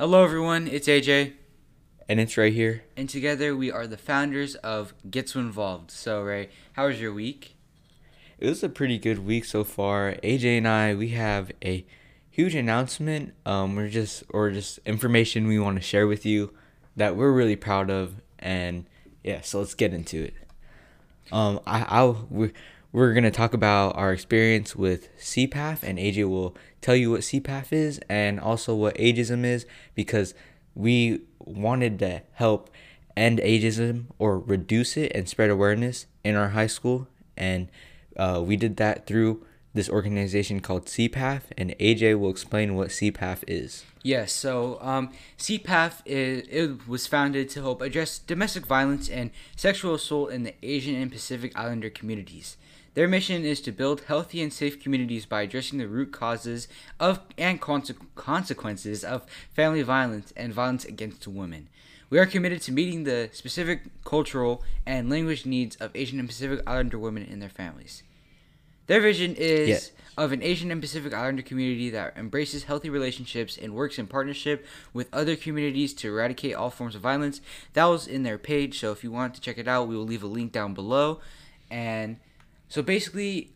Hello, everyone. It's AJ, and it's right here. and together we are the founders of Get So Involved. So, Ray, how was your week? It was a pretty good week so far. AJ and I, we have a huge announcement. Um, we're just or just information we want to share with you that we're really proud of, and yeah. So let's get into it. Um, I I'll we we're gonna talk about our experience with CPAF, and AJ will tell you what CPAF is and also what ageism is because we wanted to help end ageism or reduce it and spread awareness in our high school, and uh, we did that through this organization called CPAF, and AJ will explain what CPAF is. Yes, so um, CPAF is, it was founded to help address domestic violence and sexual assault in the Asian and Pacific Islander communities. Their mission is to build healthy and safe communities by addressing the root causes of and conse- consequences of family violence and violence against women. We are committed to meeting the specific cultural and language needs of Asian and Pacific Islander women and their families. Their vision is of an Asian and Pacific Islander community that embraces healthy relationships and works in partnership with other communities to eradicate all forms of violence. That was in their page, so if you want to check it out, we will leave a link down below. And so basically,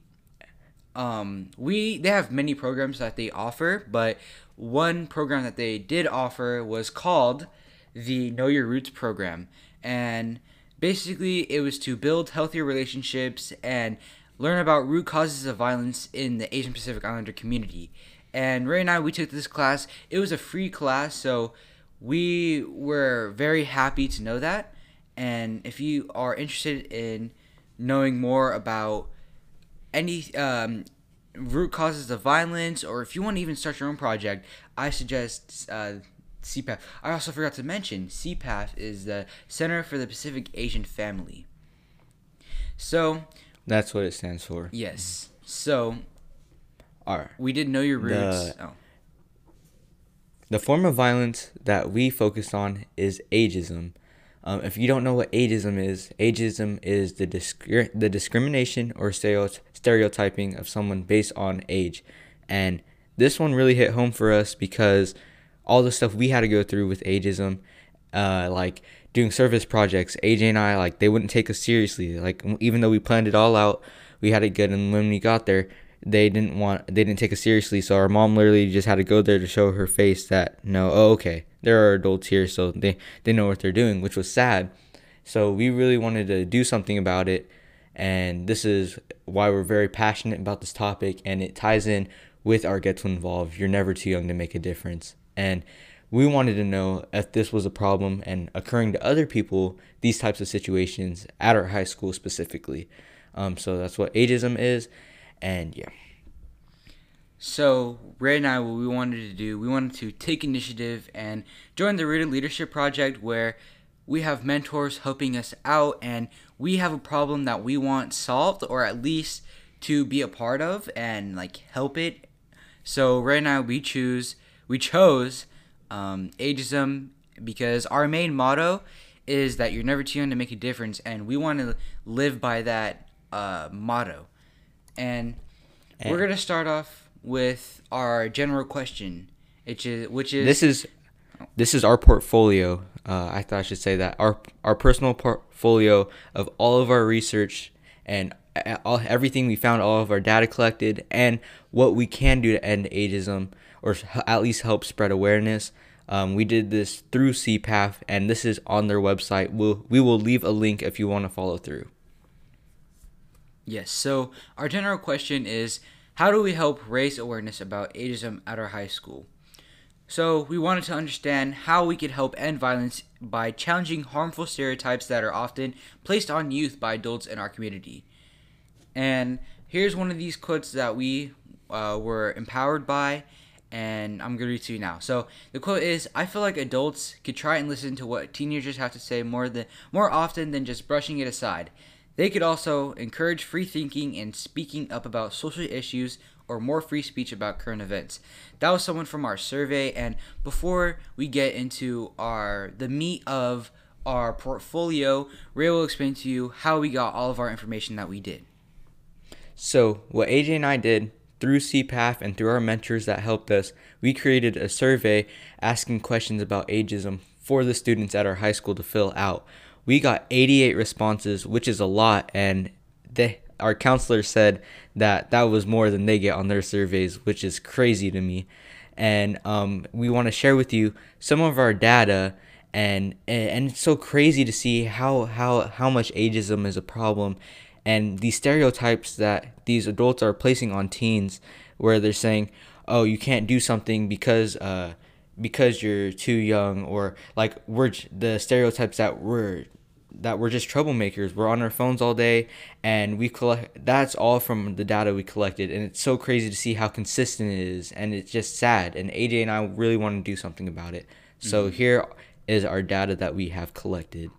um, we they have many programs that they offer, but one program that they did offer was called the Know Your Roots program, and basically it was to build healthier relationships and learn about root causes of violence in the Asian Pacific Islander community. And Ray and I we took this class. It was a free class, so we were very happy to know that. And if you are interested in knowing more about any um, root causes of violence, or if you want to even start your own project, I suggest uh, CPAF. I also forgot to mention CPAF is the Center for the Pacific Asian Family. So That's what it stands for. yes, so All right. we did know your roots. The- oh, The form of violence that we focus on is ageism. Um, if you don't know what ageism is, ageism is the discri- the discrimination or stereotyping of someone based on age, and this one really hit home for us because all the stuff we had to go through with ageism, uh, like doing service projects, AJ and I like they wouldn't take us seriously. Like even though we planned it all out, we had it good, and when we got there, they didn't want they didn't take us seriously. So our mom literally just had to go there to show her face that no oh, okay there are adults here so they they know what they're doing which was sad. So we really wanted to do something about it. And this is why we're very passionate about this topic. And it ties in with our get to involve. You're never too young to make a difference. And we wanted to know if this was a problem and occurring to other people these types of situations at our high school specifically. Um, so that's what ageism is and yeah So Ray and I, what we wanted to do, we wanted to take initiative and join the Rooted Leadership Project, where we have mentors helping us out, and we have a problem that we want solved, or at least to be a part of and like help it. So right now we choose, we chose um, ageism because our main motto is that you're never too young to make a difference, and we want to live by that uh, motto. And we're gonna start off with our general question, which is which is this is this is our portfolio. Uh, I thought I should say that our our personal portfolio of all of our research and all everything we found, all of our data collected, and what we can do to end ageism or at least help spread awareness. Um, we did this through CPAF, and this is on their website. We'll, we will leave a link if you want to follow through. Yes. So our general question is, how do we help raise awareness about ageism at our high school? So we wanted to understand how we could help end violence by challenging harmful stereotypes that are often placed on youth by adults in our community. And here's one of these quotes that we uh, were empowered by, and I'm gonna read to you now. So the quote is: "I feel like adults could try and listen to what teenagers have to say more than more often than just brushing it aside. They could also encourage free thinking and speaking up about social issues." Or more free speech about current events. That was someone from our survey. And before we get into our the meat of our portfolio, Ray will explain to you how we got all of our information that we did. So, what AJ and I did through CPAF and through our mentors that helped us, we created a survey asking questions about ageism for the students at our high school to fill out. We got 88 responses, which is a lot, and they, our counselor said that that was more than they get on their surveys, which is crazy to me. And um, we want to share with you some of our data and and it's so crazy to see how how how much ageism is a problem and these stereotypes that these adults are placing on teens where they're saying oh you can't do something because uh because you're too young or like we're the stereotypes that we're that we're just troublemakers. We're on our phones all day and we collect that's all from the data we collected. And it's so crazy to see how consistent it is. And it's just sad. And aj and i really want to do something about it. So mm-hmm. here is our data that we have collected.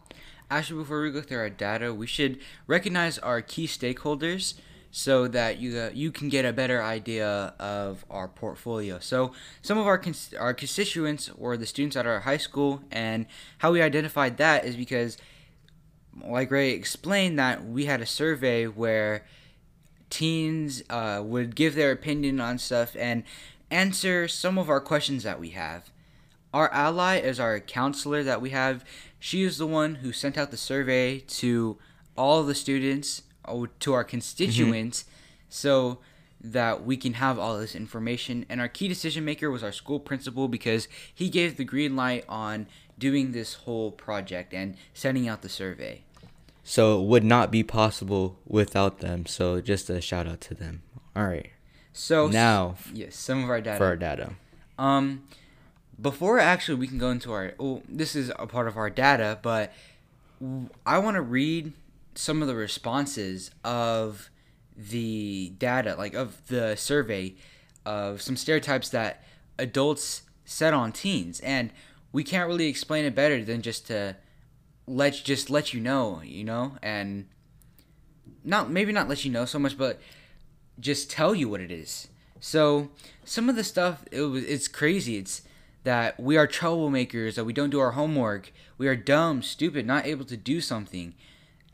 Actually, before we go through our data, we should recognize our key stakeholders so that you uh, you can get a better idea of our portfolio. So some of our cons- our constituents or the students at our high school, and how we identified that is because, like Ray explained, that we had a survey where teens uh, would give their opinion on stuff and answer some of our questions that we have. Our ally is our counselor that we have. She is the one who sent out the survey to all the students, to our constituents, mm-hmm. so that we can have all this information. And our key decision maker was our school principal because he gave the green light on doing this whole project and sending out the survey. So it would not be possible without them. So just a shout out to them. All right. So now, yes, some of our data. For our data. Um, before actually we can go into our well, this is a part of our data, but I want to read some of the responses of the data, like of the survey of some stereotypes that adults set on teens, and we can't really explain it better than just to let just let you know, you know, and not maybe not let you know so much, but just tell you what it is. So some of the stuff it was it's crazy. It's that we are troublemakers, that we don't do our homework, we are dumb, stupid, not able to do something,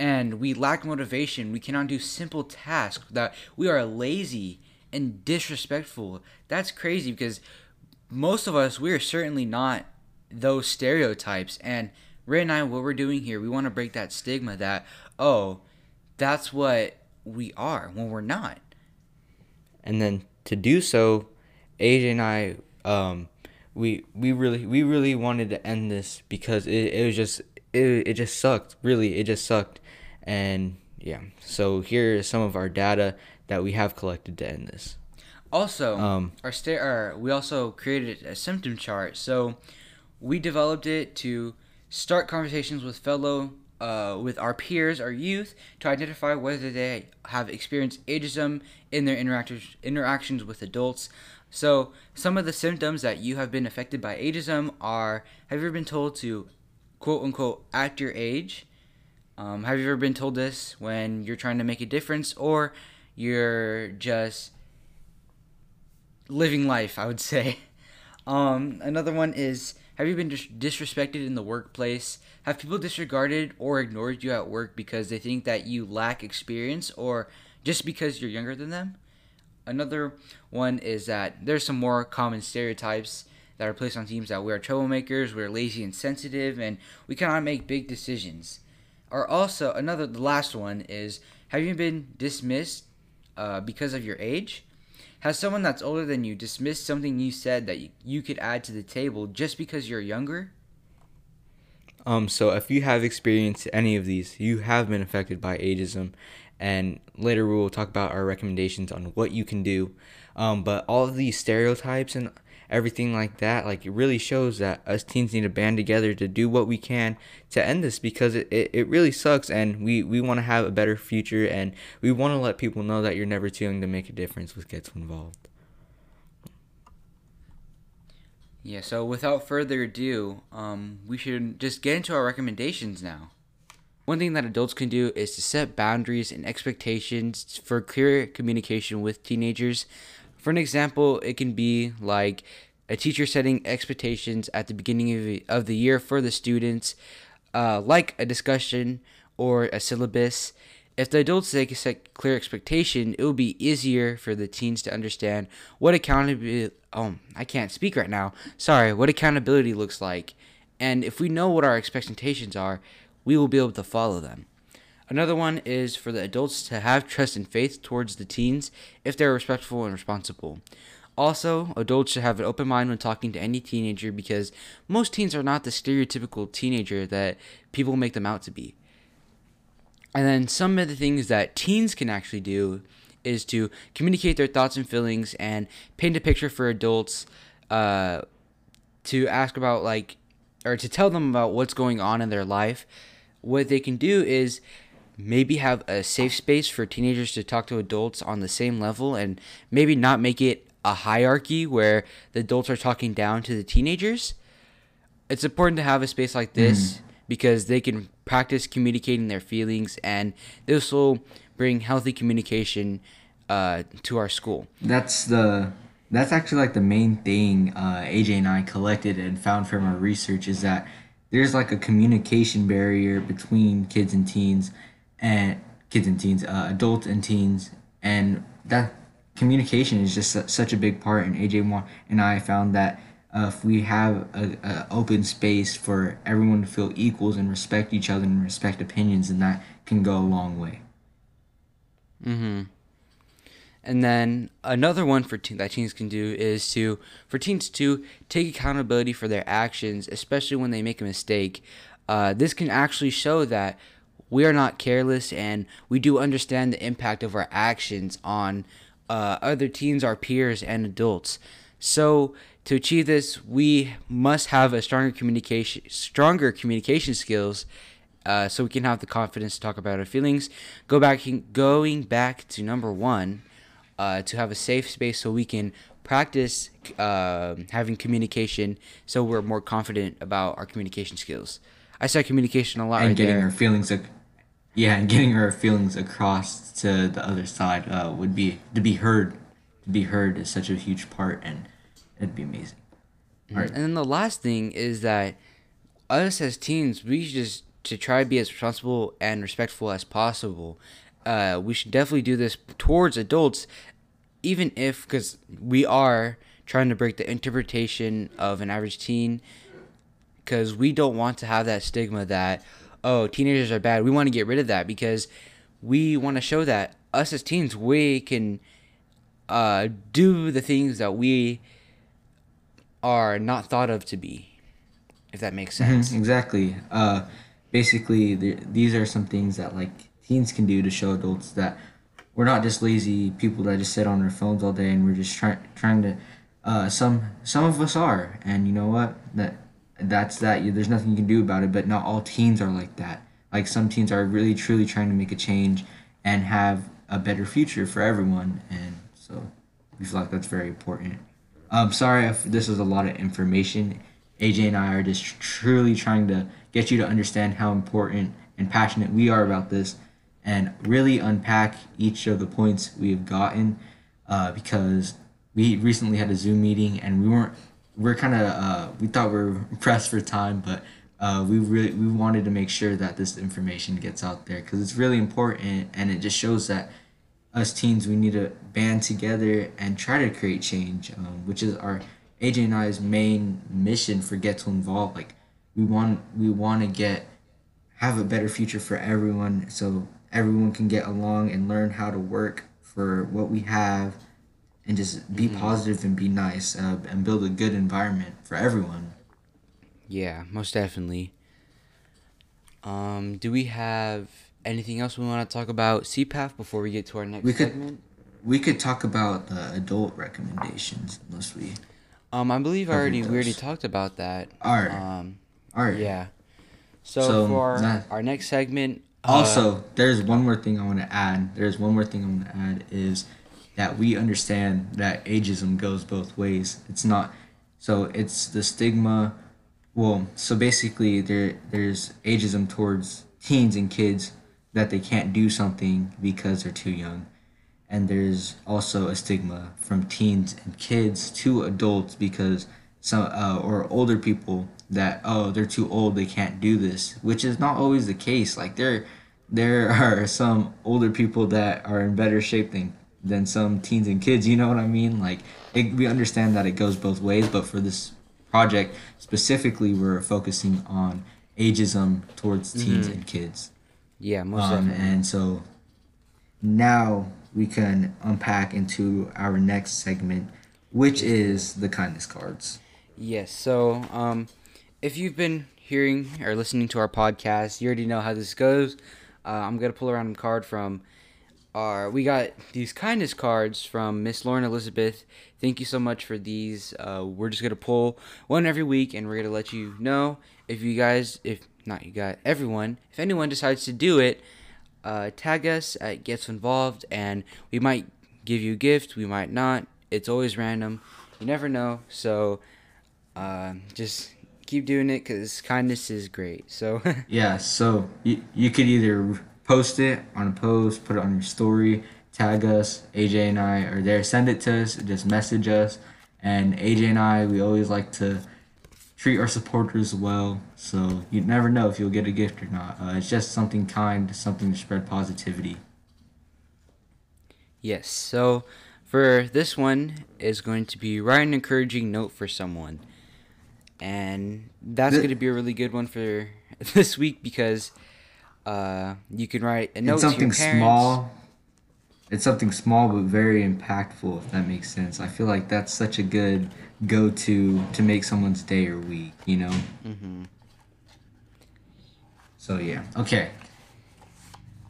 and we lack motivation, we cannot do simple tasks, that we are lazy and disrespectful. That's crazy because most of us, we are certainly not those stereotypes. And Ray and I, what we're doing here, we want to break that stigma that, oh, that's what we are when we're not. And then to do so, AJ and I um, we we really we really wanted to end this because it, it was just it, it just sucked really it just sucked and yeah so here is some of our data that we have collected to end this also um, our, sta- our we also created a symptom chart so we developed it to start conversations with fellow uh, with our peers, our youth, to identify whether they have experienced ageism in their interactions interactions with adults. So, some of the symptoms that you have been affected by ageism are have you ever been told to quote unquote act your age? Um, have you ever been told this when you're trying to make a difference or you're just living life, I would say? Um, another one is have you been dis- disrespected in the workplace? Have people disregarded or ignored you at work because they think that you lack experience or just because you're younger than them? Another one is that there's some more common stereotypes that are placed on teams that we are troublemakers, we're lazy and sensitive, and we cannot make big decisions. Or also another, the last one is have you been dismissed uh, because of your age? Has someone that's older than you dismissed something you said that you could add to the table just because you're younger? Um, so if you have experienced any of these, you have been affected by ageism, and later we will talk about our recommendations on what you can do. Um, but all of these stereotypes and everything like that, like it really shows that us teens need to band together to do what we can to end this because it, it, it really sucks and we, we want to have a better future and we want to let people know that you're never too young to make a difference with gets involved. Yeah, so without further ado, um, we should just get into our recommendations now. One thing that adults can do is to set boundaries and expectations for clear communication with teenagers. For an example, it can be like a teacher setting expectations at the beginning of the, year for the students, uh, like a discussion or a syllabus. If the adults they can set clear expectation, it will be easier for the teens to understand what accountability. Oh, I can't speak right now. Sorry. What accountability looks like, and if we know what our expectations are, we will be able to follow them. Another one is for the adults to have trust and faith towards the teens if they're respectful and responsible. Also, adults should have an open mind when talking to any teenager because most teens are not the stereotypical teenager that people make them out to be. And then some of the things that teens can actually do is to communicate their thoughts and feelings and paint a picture for adults uh, to ask about, like, or to tell them about what's going on in their life. What they can do is maybe have a safe space for teenagers to talk to adults on the same level and maybe not make it a hierarchy where the adults are talking down to the teenagers. It's important to have a space like this mm. because they can practice communicating their feelings and this will bring healthy communication uh, to our school. That's the that's actually like the main thing uh, AJ and I collected and found from our research is that there's like a communication barrier between kids and teens and kids and teens, uh, adults and teens, and that communication is just such a big part. And AJ and I found that uh, if we have a, a, open space for everyone to feel equals and respect each other and respect opinions, then that can go a long way. Mm-hmm. And then another one for that teens can do is to for teens to take accountability for their actions, especially when they make a mistake. Uh, this can actually show that we are not careless and we do understand the impact of our actions on uh, other teens, our peers, and adults. So to achieve this, we must have a stronger communication, stronger communication skills, uh, so we can have the confidence to talk about our feelings. Go back, going back to number one, uh, to have a safe space so we can practice uh, having communication, so we're more confident about our communication skills. I said communication a lot. And right getting there. our feelings yeah, and getting her feelings across to the other side uh, would be to be heard. To be heard is such a huge part, and it'd be amazing. Mm-hmm. Right. And then the last thing is that us as teens, we just to try to be as responsible and respectful as possible. Uh, we should definitely do this towards adults, even if because we are trying to break the interpretation of an average teen, because we don't want to have that stigma that oh, teenagers are bad. We want to get rid of that because we want to show that us as teens, we can uh, do the things that we are not thought of to be, if that makes mm-hmm, sense. Mm-hmm, exactly. Uh, basically, these are some things that like teens can do to show adults that we're not just lazy people that just sit on our phones all day and we're just trying trying to. Uh, some some of us are, and you know what? That that's that. There's nothing you can do about it. But not all teens are like that. Like some teens are really truly trying to make a change and have a better future for everyone. And so we feel like that's very important. I'm sorry if this was a lot of information. AJ and I are just truly trying to get you to understand how important and passionate we are about this and really unpack each of the points we have gotten uh, because we recently had a Zoom meeting and we weren't we're kind of uh, we thought we are pressed for time, but uh, we really we wanted to make sure that this information gets out there because it's really important and it just shows that us teens we need to band together and try to create change, um, which is our AJ and I's main mission for Get to Involve. Like we want we want to get have a better future for everyone, so everyone can get along and learn how to work for what we have and just be mm-hmm. positive and be nice uh, and build a good environment for everyone. Yeah, most definitely. Um, do we have anything else we want to talk about CPAF before we get to our next we could, segment? We could talk about the adult recommendations unless we. Um, I believe I already we already talked about that. All right. Um, all right. Yeah. So, so for that, our next segment. Also, uh, there's one more thing I want to add. There's one more thing I want to add is that we understand that ageism goes both ways. It's not so it's the stigma well, so basically there there's ageism towards teens and kids that they can't do something because they're too young. And there's also a stigma from teens and kids to adults because some uh, or older people that oh they're too old they can't do this, which is not always the case. Like they're there are some older people that are in better shape than than some teens and kids. You know what I mean? Like it, we understand that it goes both ways, but for this project specifically, we're focusing on ageism towards teens Mhm. and kids. Yeah, most Um, definitely. and so now we can unpack into our next segment, which is the kindness cards. Yes. So, um, if you've been hearing or listening to our podcast, you already know how this goes. Uh, I'm gonna pull a random card from our. We got these kindness cards from Miss Lauren Elizabeth. Thank you so much for these. Uh, we're just gonna pull one every week, and we're gonna let you know if you guys, if not you guys, everyone, if anyone decides to do it, uh, tag us at Gets Involved, and we might give you a gift. We might not. It's always random. You never know. So uh, just keep doing it because kindness is great. So Yeah, so you, you could either post it on a post, put it on your story, tag us. AJ and I are there. Send it to us. Just message us. And AJ and I, we always like to treat our supporters well. So you never know if you'll get a gift or not. Uh, it's just something kind, something to spread positivity. yes. So for this one is going to be write an encouraging note for someone, and that's going to be a really good one for this week because uh, you can write a note it's something small. It's something small but very impactful, if that makes sense. I feel like that's such a good go-to to make someone's day or week. You know. Mm-hmm. So yeah, okay.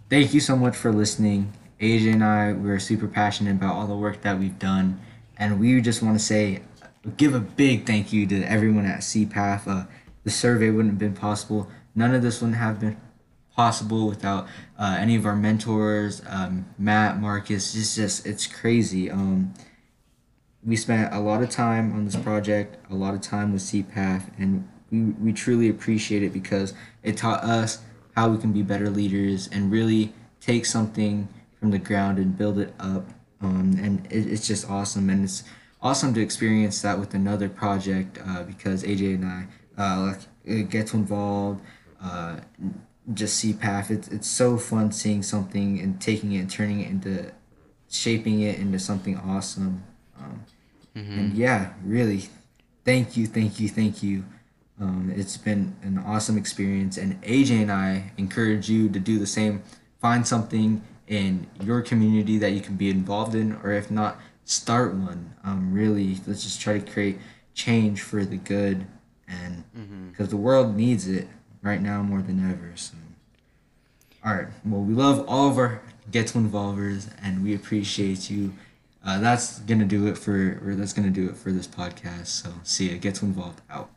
Thank you so much for listening. AJ and I, we're super passionate about all the work that we've done, and we just want to say, give a big thank you to everyone at CPAF. Uh, the survey wouldn't have been possible. None of this wouldn't have been possible without uh, any of our mentors, um, Matt, Marcus. It's just it's crazy. Um, we spent a lot of time on this project, a lot of time with CPAF, and we, we truly appreciate it because it taught us how we can be better leaders and really take something from the ground and build it up. Um, and it, it's just awesome. And it's awesome to experience that with another project uh, because AJ and I uh, gets involved. Uh, just CPAF. It's, it's so fun seeing something and taking it and turning it into shaping it into something awesome. Um, And yeah, really, thank you, thank you, thank you. Um, it's been an awesome experience, and AJ and I encourage you to do the same. Find something in your community that you can be involved in, or if not, start one. Um, really, let's just try to create change for the good, and because the world needs it right now more than ever. So, all right. Well, we love all of our get involvers, and we appreciate you. Uh, that's gonna do it for, or that's gonna do it for this podcast. So, see ya. Get involved out.